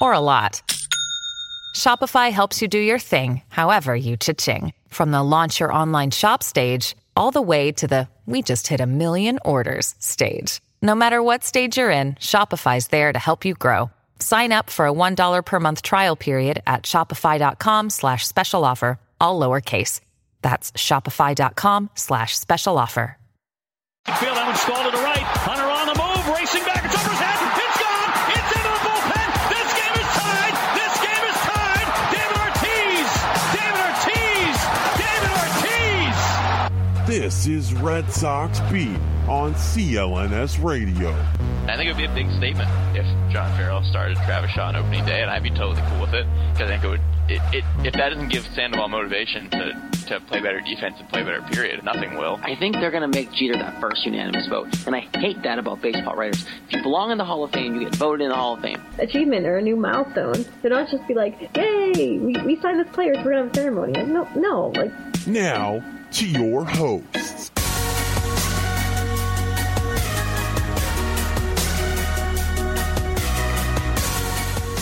or a lot, Shopify helps you do your thing, however you cha-ching. From the launch your online shop stage, all the way to the we just hit a million orders stage. No matter what stage you're in, Shopify's there to help you grow. Sign up for a $1 per month trial period at shopify.com slash special offer, all lowercase. That's shopify.com slash special offer. Field Evans to the right. Hunter on the move, racing back. It's over his head. This is Red Sox Beat on CLNS Radio. I think it would be a big statement if John Farrell started Travis Shaw on opening day, and I'd be totally cool with it because I think it would. It, it, if that doesn't give Sandoval motivation to, to play better defense and play better, period, nothing will. I think they're going to make Jeter that first unanimous vote. And I hate that about baseball writers. If you belong in the Hall of Fame, you get voted in the Hall of Fame. achievement or a new milestone. They don't just be like, "Yay, we, we signed this player, so we're gonna have a ceremony." Like, no, no, like Now to your hosts.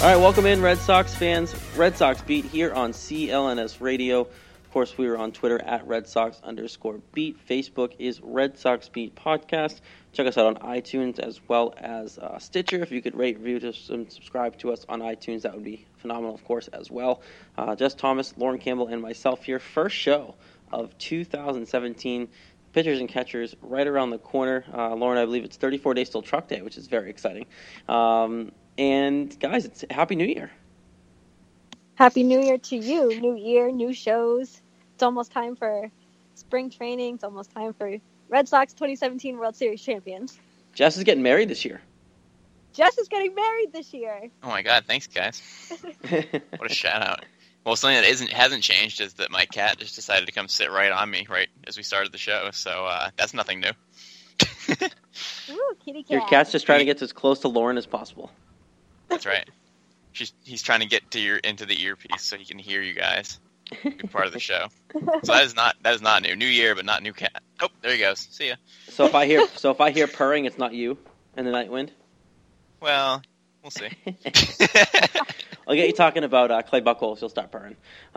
All right, welcome in, Red Sox fans. Red Sox Beat here on CLNS Radio. Of course, we are on Twitter at Red Sox underscore Beat. Facebook is Red Sox Beat Podcast. Check us out on iTunes as well as uh, Stitcher. If you could rate, review, just, and subscribe to us on iTunes, that would be phenomenal, of course, as well. Uh, Jess Thomas, Lauren Campbell, and myself here. First show of 2017. Pitchers and catchers right around the corner. Uh, Lauren, I believe it's 34 days till Truck Day, which is very exciting. Um, and guys, it's Happy New Year. Happy New Year to you. New year, new shows. It's almost time for spring training. It's almost time for Red Sox 2017 World Series champions. Jess is getting married this year. Jess is getting married this year. Oh my god, thanks guys. What a shout out. Well, something that isn't hasn't changed is that my cat just decided to come sit right on me right as we started the show. So uh, that's nothing new. Ooh, kitty cat. Your cat's just trying to get as close to Lauren as possible. That's right. She's, he's trying to get to your into the earpiece so he can hear you guys. Be part of the show. So that is not that is not new. New year, but not new cat. Oh, there he goes. See ya. So if I hear so if I hear purring, it's not you and the night wind. Well, we'll see. I'll get you talking about uh, Clay Buchholz. You'll start purring.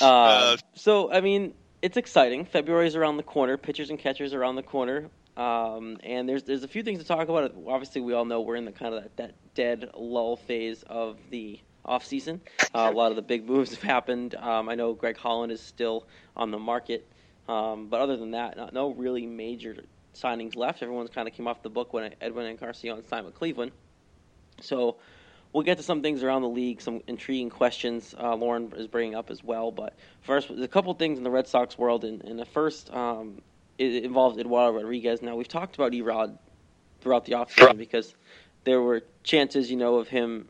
Uh, uh, so I mean, it's exciting. February's around the corner. Pitchers and catchers are around the corner. Um, and there's there's a few things to talk about. Obviously, we all know we're in the kind of that, that dead lull phase of the off season. Uh, a lot of the big moves have happened. Um, I know Greg Holland is still on the market, um, but other than that, no really major signings left. Everyone's kind of came off the book when Edwin Encarnacion signed with Cleveland. So we'll get to some things around the league, some intriguing questions uh, Lauren is bringing up as well. But first, there's a couple things in the Red Sox world. And, and the first um, it involves Eduardo Rodriguez. Now, we've talked about Erod throughout the offseason because there were chances, you know, of him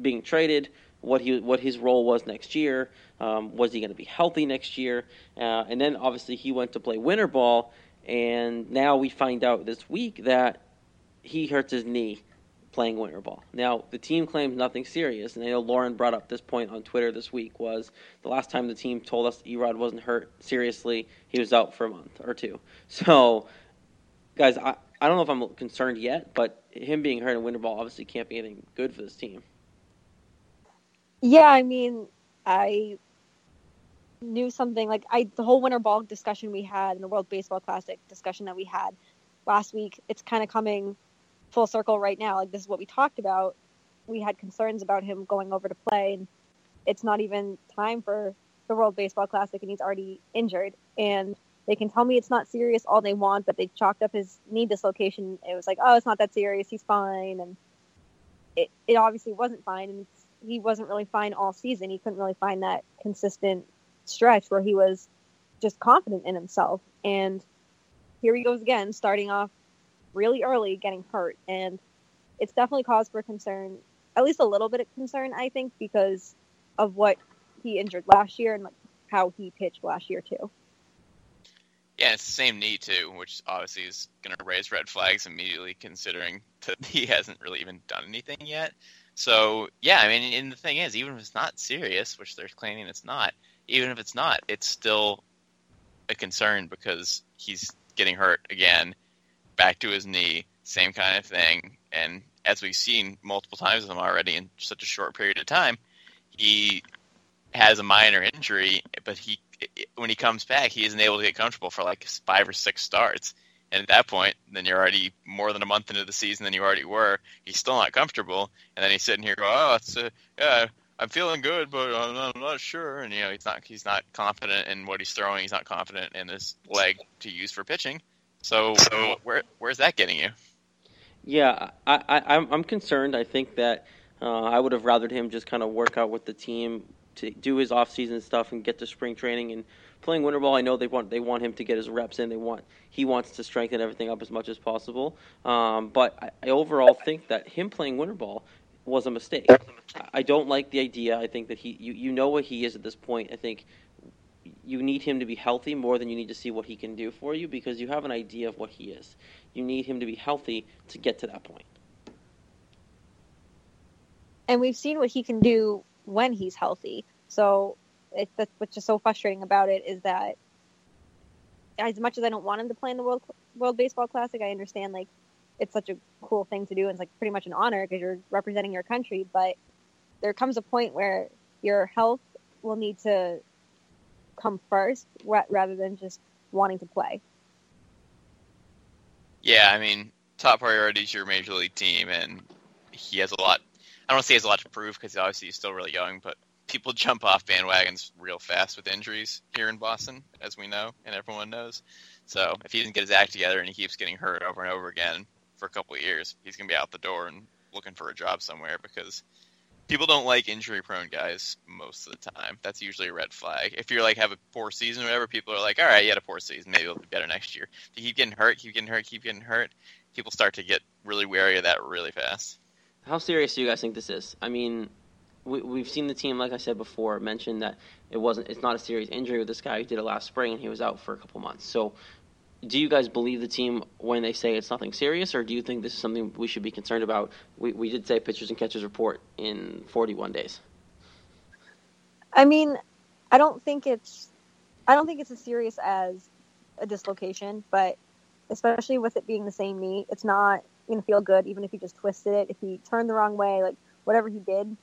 being traded, what he what his role was next year. Um, was he going to be healthy next year? Uh, and then obviously he went to play winter ball, and now we find out this week that he hurts his knee playing winter ball. Now the team claims nothing serious, and I know Lauren brought up this point on Twitter this week. Was the last time the team told us Erod wasn't hurt seriously, he was out for a month or two. So, guys, I. I don't know if I'm concerned yet, but him being hurt in winter ball obviously can't be anything good for this team. Yeah, I mean, I knew something like I the whole winter ball discussion we had and the World Baseball Classic discussion that we had last week. It's kind of coming full circle right now. Like this is what we talked about. We had concerns about him going over to play, and it's not even time for the World Baseball Classic, and he's already injured. And they can tell me it's not serious all they want, but they chalked up his knee dislocation. It was like, oh, it's not that serious. He's fine, and it it obviously wasn't fine, and he wasn't really fine all season. He couldn't really find that consistent stretch where he was just confident in himself. And here he goes again, starting off really early, getting hurt. And it's definitely cause for concern, at least a little bit of concern, I think, because of what he injured last year and like how he pitched last year too. Yeah, it's the same knee too, which obviously is going to raise red flags immediately, considering that he hasn't really even done anything yet. So yeah, I mean, and the thing is, even if it's not serious, which they're claiming it's not, even if it's not, it's still a concern because he's getting hurt again, back to his knee, same kind of thing, and as we've seen multiple times with him already in such a short period of time, he has a minor injury, but he when he comes back, he isn't able to get comfortable for like five or six starts. And at that point, then you're already more than a month into the season than you already were. He's still not comfortable, and then he's sitting here going, "Oh, it's a, yeah, I'm feeling good, but I'm not, I'm not sure." And you know, he's not he's not confident in what he's throwing. He's not confident in his leg to use for pitching. So, so where where's that getting you? Yeah, I, I I'm I'm concerned. I think that uh, I would have rathered him just kind of work out with the team to do his off-season stuff and get to spring training and playing winter ball. I know they want they want him to get his reps in. They want he wants to strengthen everything up as much as possible. Um, but I, I overall think that him playing winter ball was a mistake. I don't like the idea. I think that he you, you know what he is at this point. I think you need him to be healthy more than you need to see what he can do for you because you have an idea of what he is. You need him to be healthy to get to that point. And we've seen what he can do when he's healthy. So it, that's what's just so frustrating about it is that as much as I don't want him to play in the World World Baseball Classic, I understand like it's such a cool thing to do and it's like pretty much an honor because you're representing your country. But there comes a point where your health will need to come first rather than just wanting to play. Yeah, I mean, top priority is your major league team, and he has a lot. I don't to say he has a lot to prove because obviously he's still really young, but people jump off bandwagons real fast with injuries here in Boston, as we know and everyone knows. So if he doesn't get his act together and he keeps getting hurt over and over again for a couple years, he's going to be out the door and looking for a job somewhere because people don't like injury prone guys most of the time. That's usually a red flag. If you're like have a poor season or whatever, people are like, all right, you had a poor season, maybe it'll be better next year. If you keep getting hurt, keep getting hurt, keep getting hurt, people start to get really wary of that really fast. How serious do you guys think this is? I mean, we, we've seen the team, like I said before, mention that it wasn't. It's not a serious injury with this guy He did it last spring, and he was out for a couple months. So, do you guys believe the team when they say it's nothing serious, or do you think this is something we should be concerned about? We we did say pitchers and catchers report in 41 days. I mean, I don't think it's I don't think it's as serious as a dislocation, but especially with it being the same knee, it's not going to feel good even if he just twisted it. If he turned the wrong way, like whatever he did,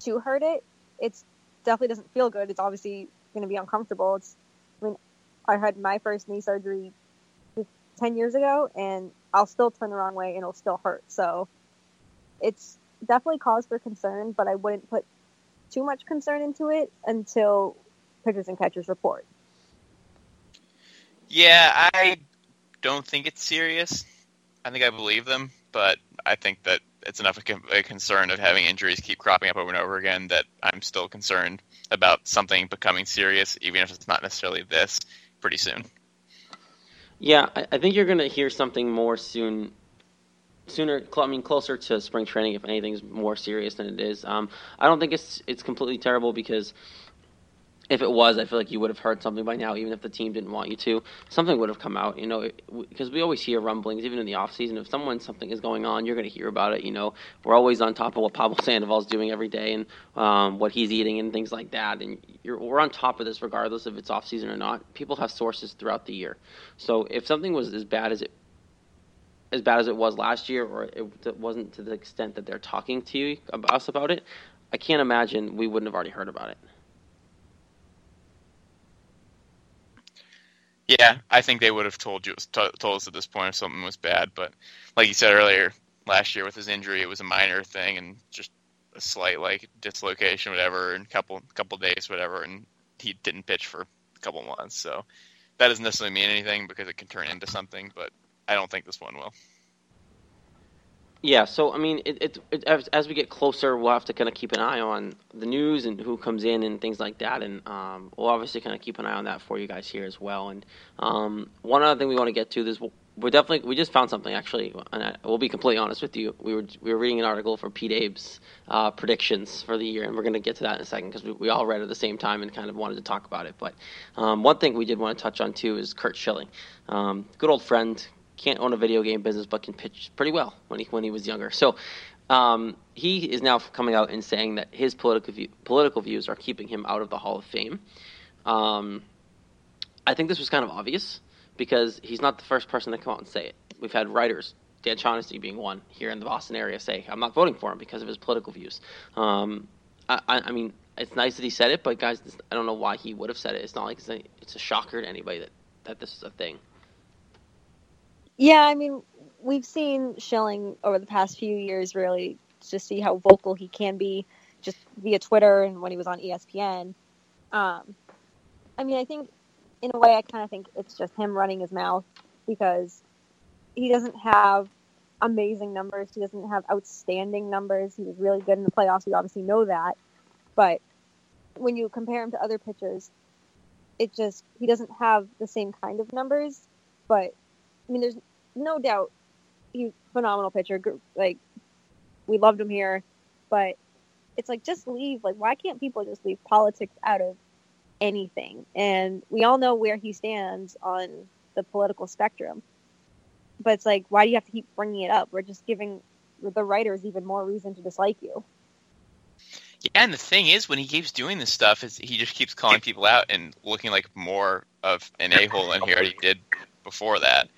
to hurt it, it's definitely doesn't feel good. It's obviously going to be uncomfortable. It's, I mean, I had my first knee surgery 10 years ago and I'll still turn the wrong way and it'll still hurt. So it's definitely cause for concern, but I wouldn't put too much concern into it until pitchers and catchers report. Yeah, I don't think it's serious. I think I believe them, but I think that it's enough of a concern of having injuries keep cropping up over and over again that I'm still concerned about something becoming serious, even if it's not necessarily this, pretty soon. Yeah, I, I think you're going to hear something more soon. Sooner, I mean, closer to spring training, if anything's more serious than it is. Um, I don't think it's it's completely terrible because if it was, I feel like you would have heard something by now, even if the team didn't want you to. Something would have come out, you know, because we always hear rumblings, even in the off season. If someone something is going on, you're going to hear about it. You know, we're always on top of what Pablo Sandoval's doing every day and um, what he's eating and things like that. And we're on top of this regardless if it's off season or not. People have sources throughout the year, so if something was as bad as it as bad as it was last year, or it wasn't to the extent that they're talking to you, us about it, I can't imagine we wouldn't have already heard about it. Yeah, I think they would have told you told us at this point if something was bad. But like you said earlier, last year with his injury, it was a minor thing and just a slight like dislocation, whatever, and a couple couple days, whatever, and he didn't pitch for a couple months. So that doesn't necessarily mean anything because it can turn into something. But I don't think this one will. Yeah, so I mean, it, it, it as, as, we get closer, we'll have to kind of keep an eye on the news and who comes in and things like that, and um, we'll obviously kind of keep an eye on that for you guys here as well. And um, one other thing we want to get to is we're definitely we just found something actually, and I, we'll be completely honest with you. We were we were reading an article for Pete Abe's uh, predictions for the year, and we're going to get to that in a second because we, we all read at the same time and kind of wanted to talk about it. But um, one thing we did want to touch on too is Curt Schilling, um, good old friend. Can't own a video game business, but can pitch pretty well when he when he was younger. So um, he is now coming out and saying that his political view, political views are keeping him out of the Hall of Fame. Um, I think this was kind of obvious because he's not the first person to come out and say it. We've had writers, Dan Shaughnessy being one here in the Boston area, say I'm not voting for him because of his political views. Um, I, I, mean, it's nice that he said it, but guys, I don't know why he would have said it. It's not like it's a, it's a shocker to anybody that, that this is a thing. Yeah, I mean, we've seen Schilling over the past few years really just see how vocal he can be just via Twitter and when he was on ESPN. Um, I mean, I think in a way, I kind of think it's just him running his mouth because he doesn't have amazing numbers. He doesn't have outstanding numbers. He was really good in the playoffs. We obviously know that. But when you compare him to other pitchers, it just, he doesn't have the same kind of numbers. But, I mean, there's no doubt he's a phenomenal pitcher. Like, we loved him here. But it's like, just leave. Like, why can't people just leave politics out of anything. And we all know where he stands on the political spectrum. But it's like, why do you have to keep bringing it up? We're just giving the writers even more reason to dislike you. Yeah, and the thing is, when he keeps doing this stuff, is he just keeps calling people out and looking like more of an a hole than he already did before that.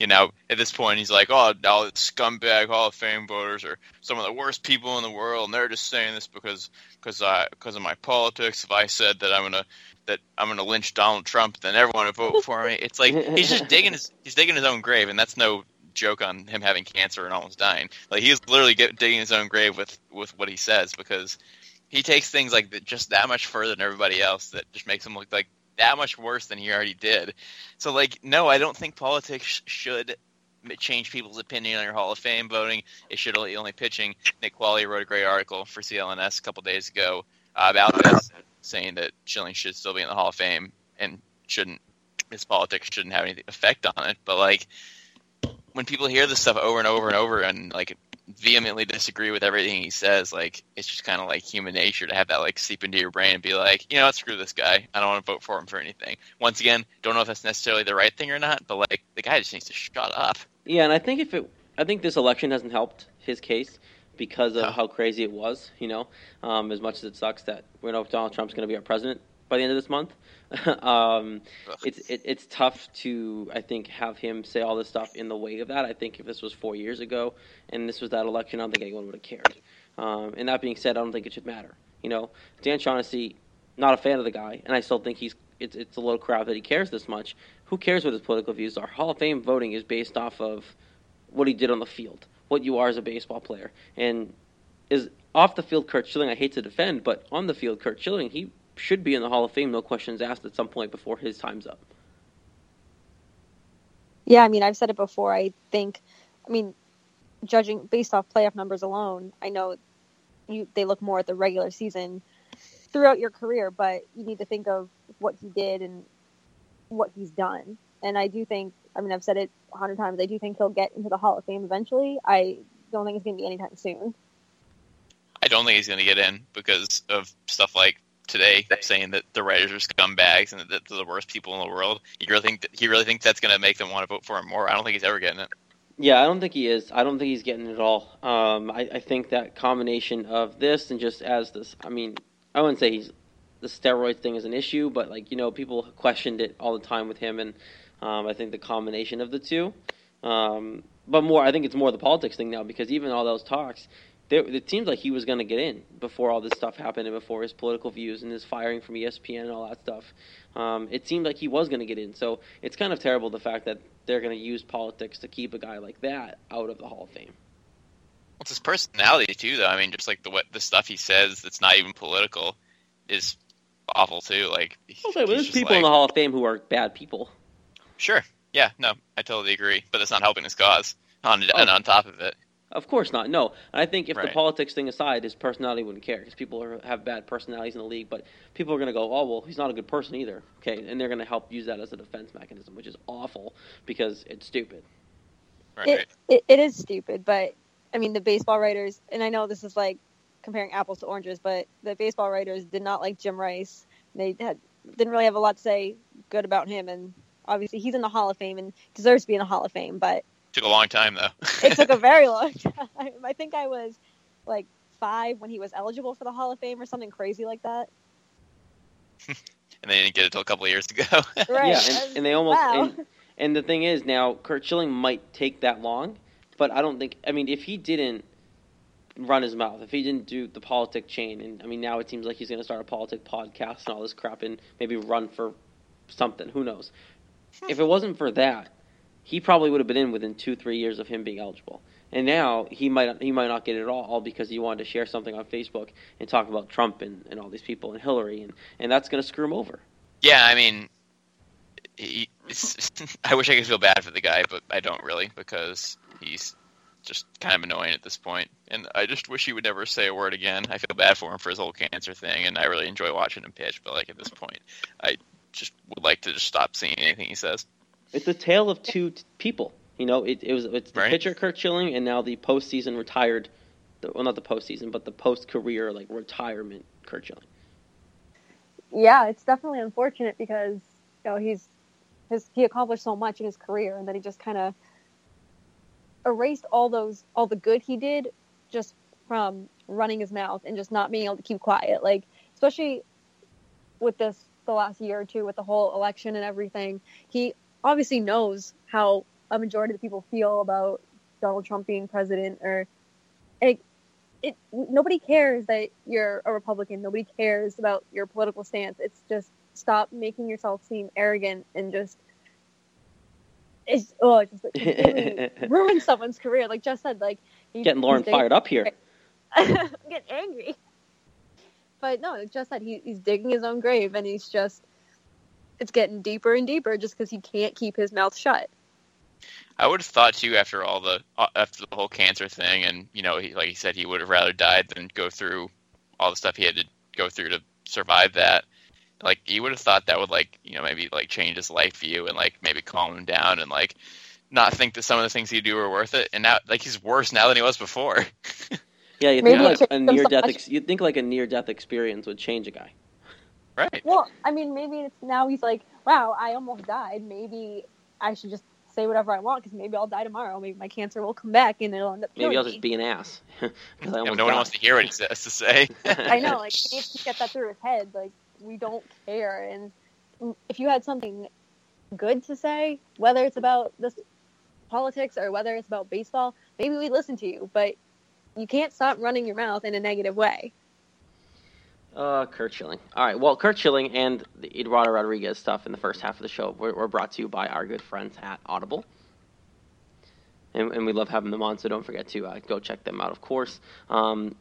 You know, at this point, he's like, "Oh, all the scumbag Hall of Fame voters are some of the worst people in the world, and they're just saying this because because I because of my politics. If I said that I'm gonna that I'm going to lynch Donald Trump, then everyone would vote for me. It's like he's just digging his he's digging his own grave, and that's no joke on him having cancer and almost dying. Like he's literally get, digging his own grave with with what he says because he takes things like that just that much further than everybody else that just makes him look like that much worse than he already did. So like no, I don't think politics should change people's opinion on your Hall of Fame voting. It should only, only pitching. Nick Quaglia wrote a great article for CLNS a couple days ago about this saying that Schilling should still be in the Hall of Fame and shouldn't his politics shouldn't have any effect on it. But like when people hear this stuff over and over and over and like vehemently disagree with everything he says, like it's just kind of like human nature to have that like seep into your brain and be like, you know, what, screw this guy. I don't want to vote for him for anything. Once again, don't know if that's necessarily the right thing or not, but like the guy just needs to shut up. Yeah, and I think if it, I think this election hasn't helped his case because of how crazy it was. You know, um, as much as it sucks that we know if Donald Trump's going to be our president by the end of this month. um, it's it, it's tough to I think have him say all this stuff in the wake of that. I think if this was four years ago and this was that election, I don't think anyone would have cared. Um, and that being said, I don't think it should matter. You know, Dan Shaughnessy, not a fan of the guy, and I still think he's it's it's a little crowd that he cares this much. Who cares what his political views are? Hall of Fame voting is based off of what he did on the field what you are as a baseball player. And is off the field Curt Schilling, I hate to defend, but on the field, Curt Schilling, he should be in the Hall of Fame, no questions asked, at some point before his time's up. Yeah, I mean, I've said it before. I think, I mean, judging based off playoff numbers alone, I know you they look more at the regular season throughout your career, but you need to think of what he did and what he's done. And I do think I mean, I've said it a hundred times. I do think he'll get into the Hall of Fame eventually. I don't think it's going to be anytime soon. I don't think he's going to get in because of stuff like today saying that the writers are scumbags and that they're the worst people in the world. You really think that, he really thinks that's going to make them want to vote for him more? I don't think he's ever getting it. Yeah, I don't think he is. I don't think he's getting it at all. Um, I, I think that combination of this and just as this, I mean, I wouldn't say he's the steroids thing is an issue, but like you know, people questioned it all the time with him, and um, I think the combination of the two. Um, but more, I think it's more the politics thing now because even all those talks, there, it seems like he was going to get in before all this stuff happened and before his political views and his firing from ESPN and all that stuff. Um, it seemed like he was going to get in. So it's kind of terrible the fact that they're going to use politics to keep a guy like that out of the Hall of Fame. Well, it's his personality too, though. I mean, just like the what the stuff he says that's not even political is awful too. Like, okay, but there's people like, in the Hall of Fame who are bad people. Sure. Yeah. No, I totally agree. But that's not helping his cause. On oh. and on top of it. Of course not. No, and I think if right. the politics thing aside, his personality wouldn't care because people are, have bad personalities in the league. But people are going to go, oh well, he's not a good person either. Okay, and they're going to help use that as a defense mechanism, which is awful because it's stupid. Right. It, it it is stupid, but I mean the baseball writers, and I know this is like comparing apples to oranges, but the baseball writers did not like Jim Rice. They had didn't really have a lot to say good about him, and obviously he's in the Hall of Fame and deserves to be in the Hall of Fame. But Took a long time though. it took a very long time. I think I was like five when he was eligible for the Hall of Fame or something crazy like that. and they didn't get it till a couple of years ago. Right. Yeah, and, and they almost wow. and, and the thing is now Curt Schilling might take that long, but I don't think I mean if he didn't run his mouth, if he didn't do the politic chain, and I mean now it seems like he's going to start a politic podcast and all this crap, and maybe run for something. Who knows? Hmm. if it wasn't for that, he probably would have been in within two three years of him being eligible. And now he might he might not get it all, all because he wanted to share something on Facebook and talk about Trump and, and all these people and Hillary, and, and that's going to screw him over. yeah, I mean, he, I wish I could feel bad for the guy, but I don't really because he's just kind of annoying at this point. And I just wish he would never say a word again. I feel bad for him for his whole cancer thing, and I really enjoy watching him pitch. But like at this point, I just would like to just stop seeing anything he says. It's a tale of two t- people. You know, it, it was it's the Right. pitcher Curt Schilling and now the postseason retired, the, well not the postseason, but the post career like retirement Curt Schilling. yeah, it's definitely unfortunate because you know he's his he accomplished so much in his career, and then he just kind of erased all those all the good he did just from running his mouth and just not being able to keep quiet. Like especially with this the last year or two with the whole election and everything, he obviously knows how a majority of the people feel about Donald Trump being president or it, it nobody cares that you're a Republican. Nobody cares about your political stance. It's just stop making yourself seem arrogant and just it's oh it's just it really ruins someone's career. Like Jess said, like he, Getting Lauren fired up here. get angry. But no, it's just that he, he's digging his own grave and he's just it's getting deeper and deeper just because he can't keep his mouth shut. I would have thought too after all the uh, after the whole cancer thing, and you know, he, like he said, he would have rather died than go through all the stuff he had to go through to survive that. Like he would have thought that would like you know maybe like change his life view and like maybe calm him down and like not think that some of the things he do were worth it. And now like he's worse now than he was before. Yeah, you Maybe think it like a near death. Ex- you'd think like a near death experience would change a guy. Right. Well, I mean, maybe it's now he's like, wow, I almost died. Maybe I should just say whatever I want because maybe I'll die tomorrow. Maybe my cancer will come back and it'll end up Maybe I'll me. just be an ass because Yeah, almost no one died. wants to hear what he has to say. I know, like he needs to get that through his head. Like we don't care, and if you had something good to say, whether it's about this politics or whether it's about baseball, maybe we listen to you. But you can't stop running your mouth in a negative way. Uh, Curt Schilling. All right. Well, Curt Schilling and the Eduardo Rodriguez stuff in the first half of the show were, were brought to you by our good friends at Audible. And, and we love having them on, so don't forget to uh, go check them out, of course. Um,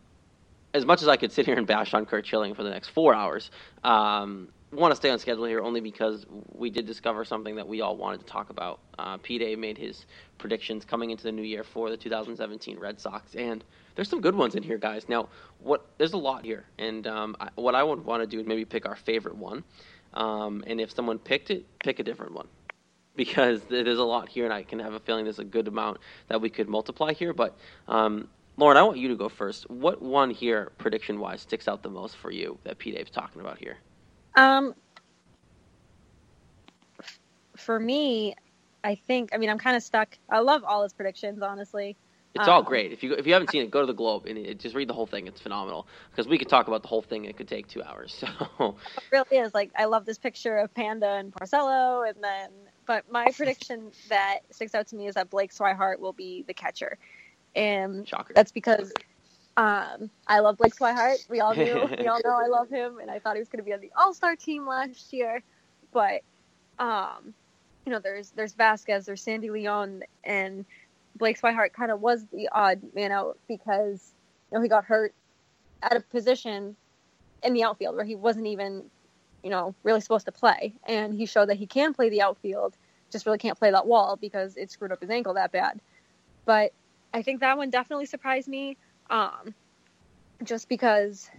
as much as I could sit here and bash on Curt Schilling for the next four hours, um, want to stay on schedule here only because we did discover something that we all wanted to talk about. Uh, Pete Abe made his predictions coming into the new year for the 2017 Red Sox, and there's some good ones in here, guys. Now, what there's a lot here, and um, I, what I would want to do is maybe pick our favorite one, um, and if someone picked it, pick a different one. Because there's a lot here, and I can have a feeling there's a good amount that we could multiply here. But um, Lauren, I want you to go first. What one here, prediction wise, sticks out the most for you that Pete Abe's talking about here? Um, for me, I think. I mean, I'm kind of stuck. I love all his predictions, honestly. It's all Um, great. If you if you haven't seen it, go to the Globe and it, just read the whole thing. It's phenomenal because we could talk about the whole thing. It could take two hours. So It really is. Like, I love this picture of Panda and Porcello, and then. But my prediction that sticks out to me is that Blake Swihart will be the catcher, and shocker. that's because um, I love Blake Swihart. We all do. we all know I love him, and I thought he was going to be on the All Star team last year. But um, you know, there's there's Vazquez, there's Sandy Leon, and Blake Swihart kind of was the odd man out because you know he got hurt at a position in the outfield where he wasn't even you know really supposed to play, and he showed that he can play the outfield, just really can't play that wall because it screwed up his ankle that bad. But I think that one definitely surprised me, um, just because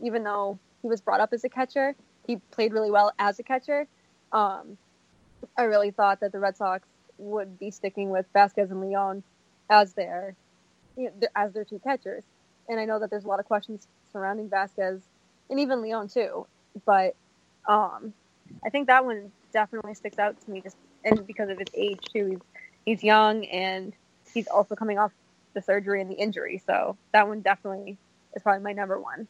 even though he was brought up as a catcher, he played really well as a catcher. Um, I really thought that the Red Sox would be sticking with Vazquez and Leon as their you know, as their two catchers. And I know that there's a lot of questions surrounding Vazquez and even Leon too. But um, I think that one definitely sticks out to me just and because of his age too. He's he's young and he's also coming off the surgery and the injury. So that one definitely is probably my number one.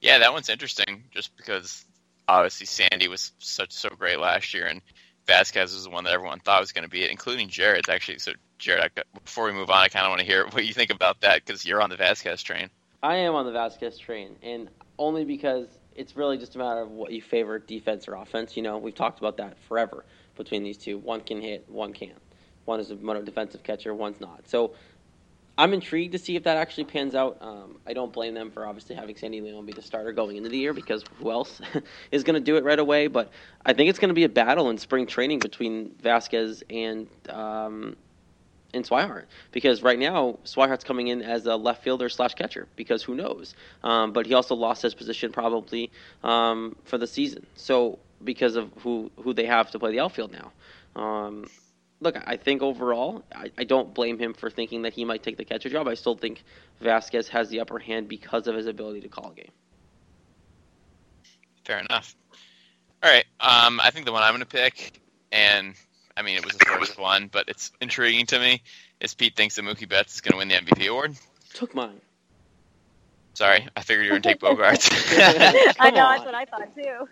Yeah, that one's interesting just because obviously Sandy was such so great last year and Vazquez was the one that everyone thought was going to be it, including Jared. Actually, so Jared, I, before we move on, I kind of want to hear what you think about that because you're on the Vazquez train. I am on the Vazquez train, and only because it's really just a matter of what you favor, defense or offense. You know, we've talked about that forever between these two. One can hit, one can't. One is a defensive catcher, one's not. So I'm intrigued to see if that actually pans out. Um, I don't blame them for obviously having Sandy Leon be the starter going into the year because who else is going to do it right away? But I think it's going to be a battle in spring training between Vazquez and um, and Swihart because right now Swihart's coming in as a left fielder slash catcher because who knows? Um, but he also lost his position probably um, for the season. So because of who who they have to play the outfield now. Look, I think overall, I, I, don't blame him for thinking that he might take the catcher job. I still think Vazquez has the upper hand because of his ability to call a game. Fair enough. All right, um, I think the one I'm going to pick, and I mean it was the first one, but it's intriguing to me. Is Pete thinks that Mookie Betts is going to win the MVP award? Took mine. Sorry, I figured you were going to take Bogaerts. I know that's what I thought too.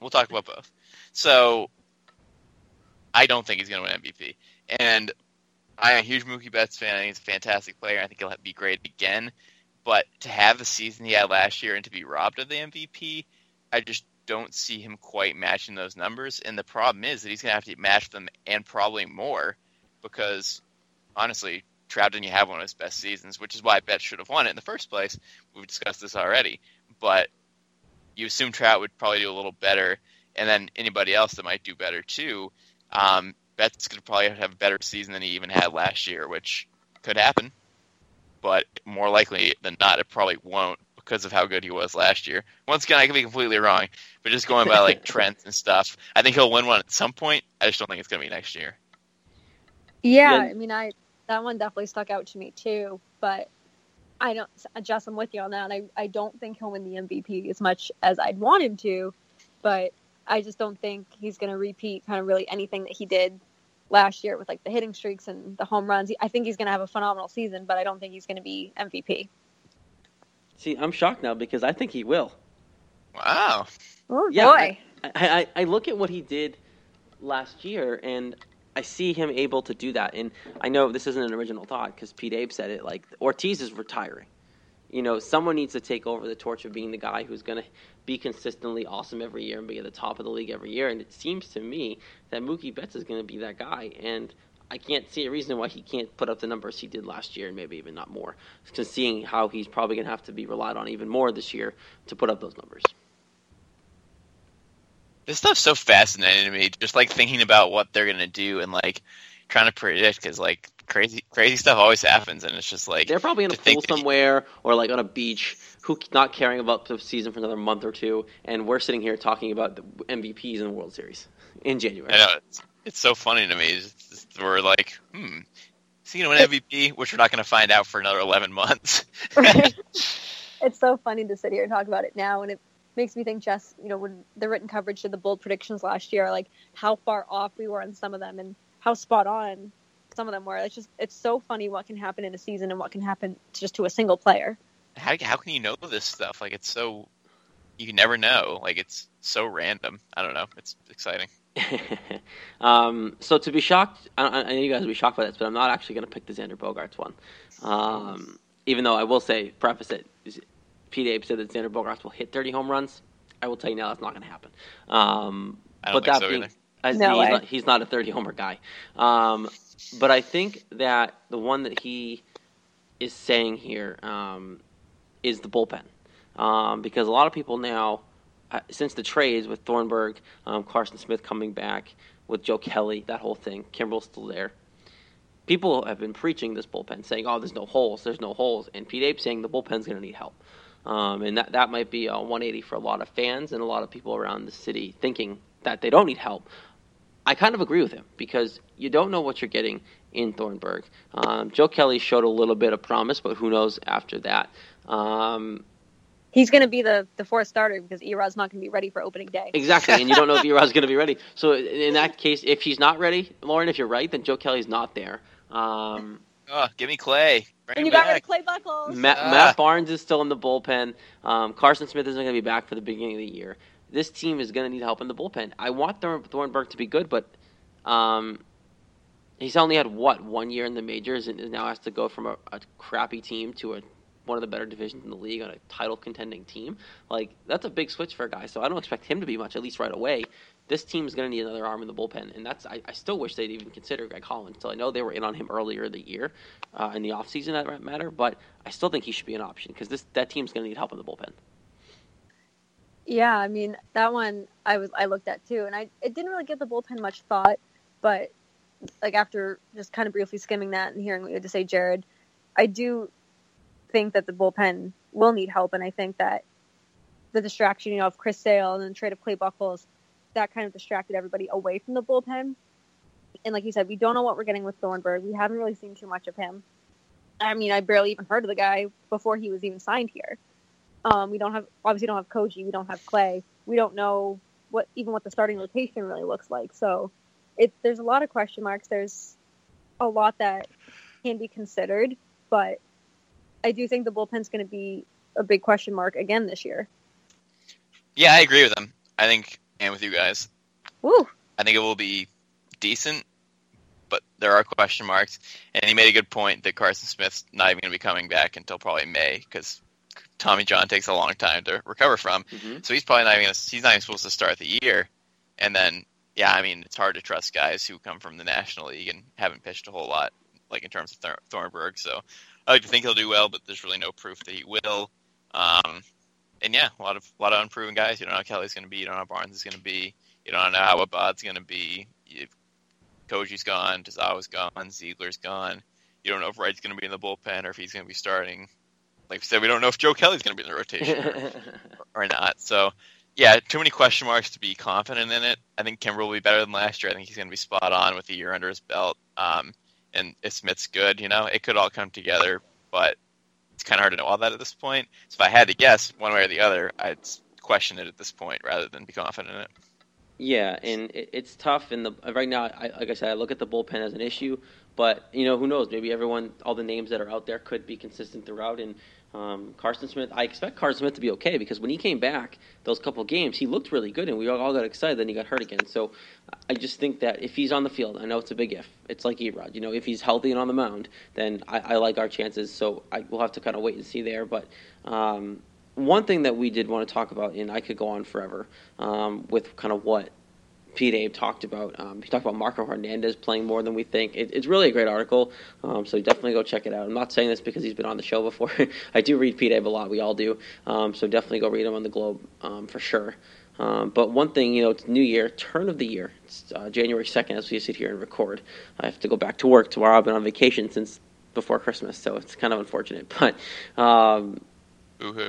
we'll talk about both. So I don't think he's going to win MVP. And I'm a huge Mookie Betts fan. He's a fantastic player. I think he'll be great again. But to have the season he had last year and to be robbed of the MVP, I just don't see him quite matching those numbers. And the problem is that he's going to have to match them and probably more because, honestly, Trout didn't have one of his best seasons, which is why Betts should have won it in the first place. We've discussed this already. But you assume Trout would probably do a little better, and then anybody else that might do better too. Um, Betts could probably have a better season than he even had last year, which could happen. But more likely than not, it probably won't because of how good he was last year. Once again, I could be completely wrong, but just going by like trends and stuff, I think he'll win one at some point. I just don't think it's going to be next year. Yeah, I mean, I that one definitely stuck out to me too. But I don't, Jess, I'm with you on that. I I don't think he'll win the MVP as much as I'd want him to, but I just don't think he's going to repeat kind of really anything that he did last year with like the hitting streaks and the home runs. I think he's going to have a phenomenal season, but I don't think he's going to be MVP. See, I'm shocked now because I think he will. Wow. Oh yeah, boy. I, I, I look at what he did last year and I see him able to do that. And I know this isn't an original thought because Pete Abe said it. Like Ortiz is retiring you know, someone needs to take over the torch of being the guy who's going to be consistently awesome every year and be at the top of the league every year. And it seems to me that Mookie Betts is going to be that guy. And I can't see a reason why he can't put up the numbers he did last year and maybe even not more. Because seeing how he's probably going to have to be relied on even more this year to put up those numbers. This stuff's so fascinating to me. Just like thinking about what they're going to do and like trying to predict because like crazy crazy stuff always happens, and it's just like they're probably in a pool somewhere or like on a beach, who not caring about the season for another month or two, and we're sitting here talking about the MVPs in the World Series in January. I know it's, it's so funny to me. It's just, we're like, hmm, is he going to win MVP? Which we're not going to find out for another eleven months. it's so funny to sit here and talk about it now, and it makes me think, Jess, you know, when the written coverage did the bold predictions last year, like how far off we were on some of them, and how spot on some of them were. It's just it's so funny what can happen in a season and what can happen just to a single player. How how can you know this stuff? Like it's so you never know. Like it's so random. I don't know. It's exciting. um, so to be shocked, I, I, know you guys will be shocked by this, but I'm not actually going to pick the Xander Bogaerts one. Um, even though I will say, preface it, Pete Abe said that Xander Bogaerts will hit 30 home runs. I will tell you now that's not going to happen. Um, I don't but think that so being. As No he's, not, he's not a 30 homer guy. Um, but I think that the one that he is saying here um, is the bullpen. Um, because a lot of people now, uh, since the trades with Thornburg, um, Carson Smith coming back, with Joe Kelly, that whole thing, Kimbrel's still there. People have been preaching this bullpen, saying, "Oh, there's no holes, there's no holes," and Pete Abe saying the bullpen's going to need help. Um, and that that might be a 180 for a lot of fans and a lot of people around the city thinking that they don't need help. I kind of agree with him because you don't know what you're getting in Thornburg. Um, Joe Kelly showed a little bit of promise, but who knows after that. Um, He's going to be the, the fourth starter because Erod's not going to be ready for opening day. Exactly, and you don't know if Erod's going to be ready. So in that case, if he's not ready, Lauren, if you're right, then Joe Kelly's not there. Um, oh, give me Clay. Bring and you him got rid of. Clay Buchholz. Matt, Ah. Matt Barnes is still in the bullpen. Um, Carson Smith isn't going to be back for the beginning of the year. This team is going to need help in the bullpen. I want Thorn- Thornburg to be good, but um, he's only had what one year in the majors, and now has to go from a, a crappy team to a one of the better divisions in the league on a title contending team. Like that's a big switch for a guy. So I don't expect him to be much, at least right away. This team is going to need another arm in the bullpen, and that's I, I still wish they'd even consider Greg Holland. So I know they were in on him earlier in the year, uh, in the offseason, that matter. But I still think he should be an option because this that team's going to need help in the bullpen. Yeah, I mean that one I was I looked at too, and I it didn't really give the bullpen much thought, but like after just kind of briefly skimming that and hearing what you had to say, Jared, I do think that the bullpen will need help, and I think that the distraction, you know, of Chris Sale and then trade of Clay Buchholz, that kind of distracted everybody away from the bullpen. And like you said, we don't know what we're getting with Thornburg. We haven't really seen too much of him. I mean, I barely even heard of the guy before he was even signed here. Um, we don't have obviously don't have Koji, we don't have Clay. We don't know what even what the starting rotation really looks like. So it there's a lot of question marks. There's a lot that can be considered, but I do think the bullpen's going to be a big question mark again this year. Yeah, I agree with him. I think, and with you guys, Woo! I think it will be decent, but there are question marks. And he made a good point that Carson Smith's not even going to be coming back until probably May because Tommy John takes a long time to recover from. Mhm. So he's probably not even gonna, he's not even supposed to start the year. And then, yeah, I mean, it's hard to trust guys who come from the National League and haven't pitched a whole lot, like in terms of Thor- Thornburg. So I like to think he'll do well, but there's really no proof that he will. Um, and yeah, a lot of a lot of unproven guys. You don't know how Kelly's going to be. You don't know how Barnes is going to be. You don't know how Abad's going to be. You, Koji's gone. Tazawa's gone. Ziegler's gone. You don't know if Wright's going to be in the bullpen or if he's going to be starting. Like we said, we don't know if Joe Kelly's going to be in the rotation or, or not. So, yeah, too many question marks to be confident in it. I think Kimber will be better than last year. I think he's going to be spot on with a year under his belt. Um, and if Smith's good, you know, it could all come together, but it's kind of hard to know all that at this point. So if I had to guess one way or the other, I'd question it at this point rather than be confident in it. Yeah, and it's tough. And the right now, I, like I said, I look at the bullpen as an issue. But you know, who knows? Maybe everyone, all the names that are out there, could be consistent throughout. And um, Carson Smith, I expect Carson Smith to be okay because when he came back, those couple games, he looked really good, and we all got excited. Then he got hurt again. So I just think that if he's on the field, I know it's a big if. It's like Erod, you know, if he's healthy and on the mound, then I, I like our chances. So I, we'll have to kind of wait and see there. But um, one thing that we did want to talk about, and I could go on forever um, with kind of what Pete Abe talked about. Um, he talked about Marco Hernandez playing more than we think. It, it's really a great article, um, so definitely go check it out. I'm not saying this because he's been on the show before. I do read Pete Abe a lot. We all do. Um, so definitely go read him on the Globe um, for sure. Um, but one thing, you know, it's New Year, turn of the year. It's uh, January 2nd as we sit here and record. I have to go back to work tomorrow. I've been on vacation since before Christmas, so it's kind of unfortunate. But um,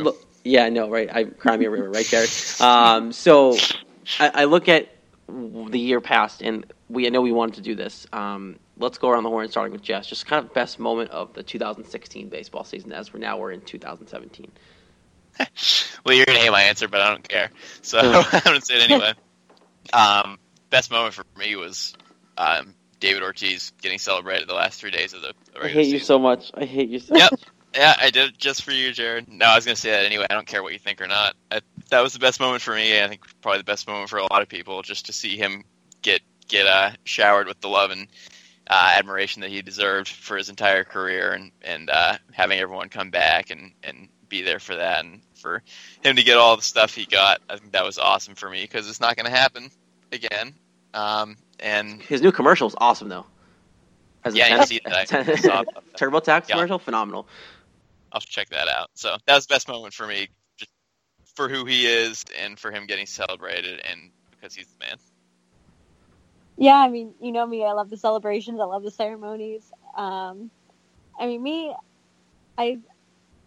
Look, yeah, I know, right? I cry me a river, right, Jared? Um, so I, I look at the year passed, and we I know we wanted to do this. Um, let's go around the horn, starting with Jess. Just kind of best moment of the 2016 baseball season, as we're now we're in 2017. Well, you're gonna hate my answer, but I don't care. So I'm gonna say it anyway. Um, best moment for me was um, David Ortiz getting celebrated the last three days of the, I hate you so much. I hate you so Yep. much. Yeah, I did it just for you, Jared. No, I was gonna say that anyway. I don't care what you think or not. I, that was the best moment for me. I think probably the best moment for a lot of people, just to see him get get uh, showered with the love and uh, admiration that he deserved for his entire career, and and uh, having everyone come back and and be there for that, and for him to get all the stuff he got. I think that was awesome for me because it's not going to happen again. Um, and His new commercial is awesome, though. As Yeah, you tennis- see that. I saw that. TurboTax Yeah. commercial, phenomenal. I'll check that out. So that was the best moment for me, just for who he is and for him getting celebrated, and because he's the man. Yeah, I mean, you know me. I love the celebrations. I love the ceremonies. Um, I mean, me, I,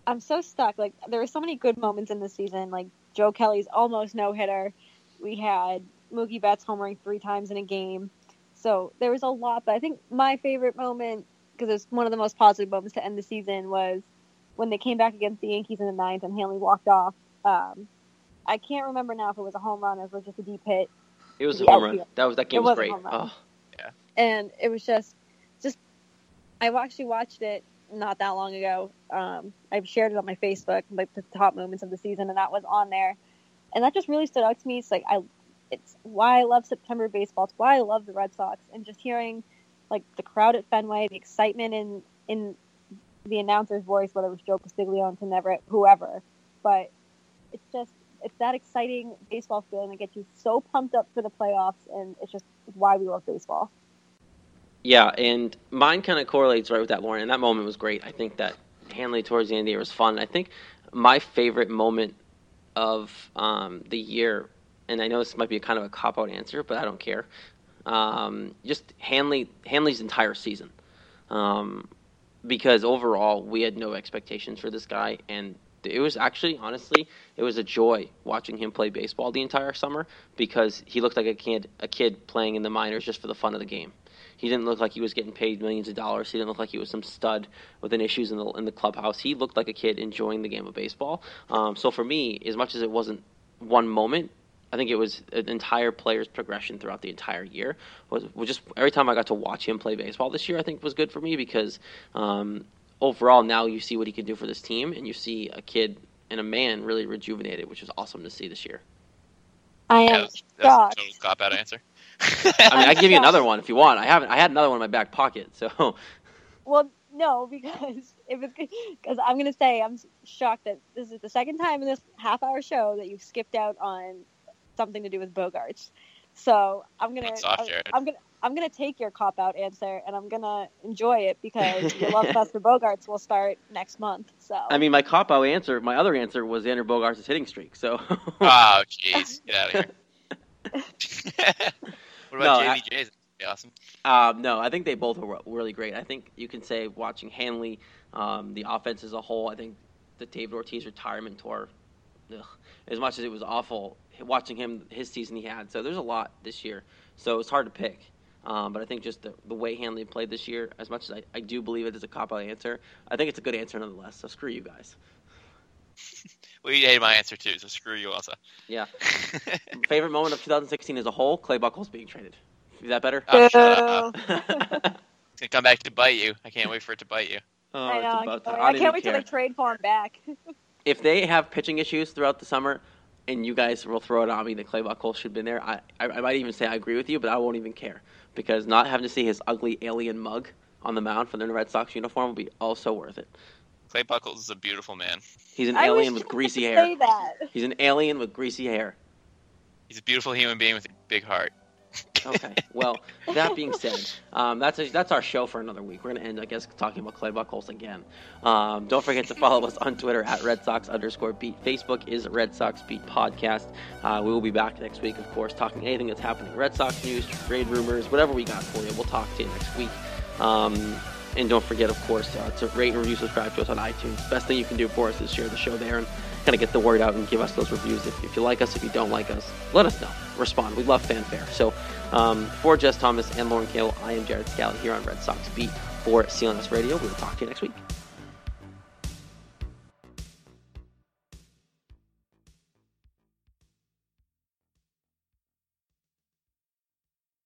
I'm so stuck. Like there were so many good moments in the season. Like Joe Kelly's almost no hitter. We had Mookie Betts homering three times in a game. So there was a lot, but I think my favorite moment, because it's one of the most positive moments to end the season, was when they came back against the Yankees in the ninth and Hanley walked off. Um, I can't remember now if it was a home run or if it was just a deep hit. It was a The home run. That was that game It was was great. home run. Oh, and it was just just I actually watched it not that long ago. Um, I've shared it on my Facebook, like the top moments of the season, and that was on there, and that just really stood out to me. It's like I, it's why I love September baseball. It's why I love the Red Sox, and just hearing like the crowd at Fenway, the excitement in in the announcer's voice, whether it was Joe Castiglione, to Everett, whoever, but it's just it's that exciting baseball feeling that gets you so pumped up for the playoffs, and it's just why we love baseball. Yeah, and mine kind of correlates right with that, Lauren. And that moment was great. I think that Hanley towards the end of the year was fun. I think my favorite moment of um, the year, and I know this might be kind of a cop out answer, but I don't care. Um, just Hanley Hanley's entire season, um, because overall we had no expectations for this guy, and it was actually honestly it was a joy watching him play baseball the entire summer because he looked like a kid a kid playing in the minors just for the fun of the game. He didn't look like he was getting paid millions of dollars. He didn't look like he was some stud with an issues in the in the clubhouse. He looked like a kid enjoying the game of baseball. Um, so for me, as much as it wasn't one moment, I think it was an entire player's progression throughout the entire year. Was, was just every time I got to watch him play baseball this year, I think was good for me because um, overall now you see what he can do for this team, and you see a kid and a man really rejuvenated, which was awesome to see this year. I Yeah, am that's, that's a shocked. total cop out answer. I mean, I give you another one if you want. I haven't. I had another one in my back pocket, so Well, no, because it was because I'm gonna say I'm shocked that this is the second time in this half-hour show that you've skipped out on something to do with Bogaerts. So I'm gonna That's off, I'm, I'm gonna I'm gonna take your cop out answer and I'm gonna enjoy it because your love fest for Bogaerts will start next month. So I mean, my cop out answer, my other answer was Xander Bogaerts' hitting streak. So oh, jeez, get out of here. what about No, I- JBJ's? That'd be awesome. Um, no, I think they both were really great. I think you can say watching Hanley, um, the offense as a whole. I think the David Ortiz retirement tour, ugh, as much as it was awful, watching him his season he had. So there's a lot this year. So it's hard to pick. Um, but I think just the, the way Hanley played this year, as much as I, I do believe it is a cop out answer, I think it's a good answer nonetheless. So screw you guys. Well, you hated my answer too, so screw you also. Yeah. Favorite moment of 2016 as a whole: Clay Buchholz being traded. Is that better? Oh, shut up. Boo. It's gonna come back to bite you. I can't wait for it to bite you. Oh, I it's know. about I to- can't, I I can't even wait till care. they trade for him back. If they have pitching issues throughout the summer and you guys will throw it on me that Clay Buchholz should have been there, I, I, I might even say I agree with you, but I won't even care because not having to see his ugly alien mug on the mound for the Red Sox uniform will be also worth it. Clay Buchholz is a beautiful man. He's an I alien with greasy hair. Say that. He's an alien with greasy hair. He's a beautiful human being with a big heart. Okay. Well, that being said, um, that's that's our show for another week. We're gonna end, I guess, talking about Clay Buchholz again. Um, don't forget to follow us on Twitter at Red Sox underscore Beat. Facebook is Red Sox Beat Podcast. Uh, we will be back next week, of course, talking anything that's happening. Red Sox news, trade rumors, whatever we got for you. We'll talk to you next week. Um, and don't forget, of course, uh, to rate and review, subscribe to us on iTunes. Best thing you can do for us is share the show there and kind of get the word out and give us those reviews. If, if you like us, if you don't like us, let us know. Respond. We love fanfare. So um, for Jess Thomas and Lauren Kale, I am Jared Scally here on Red Sox Beat for CLNS Radio. We will talk to you next week.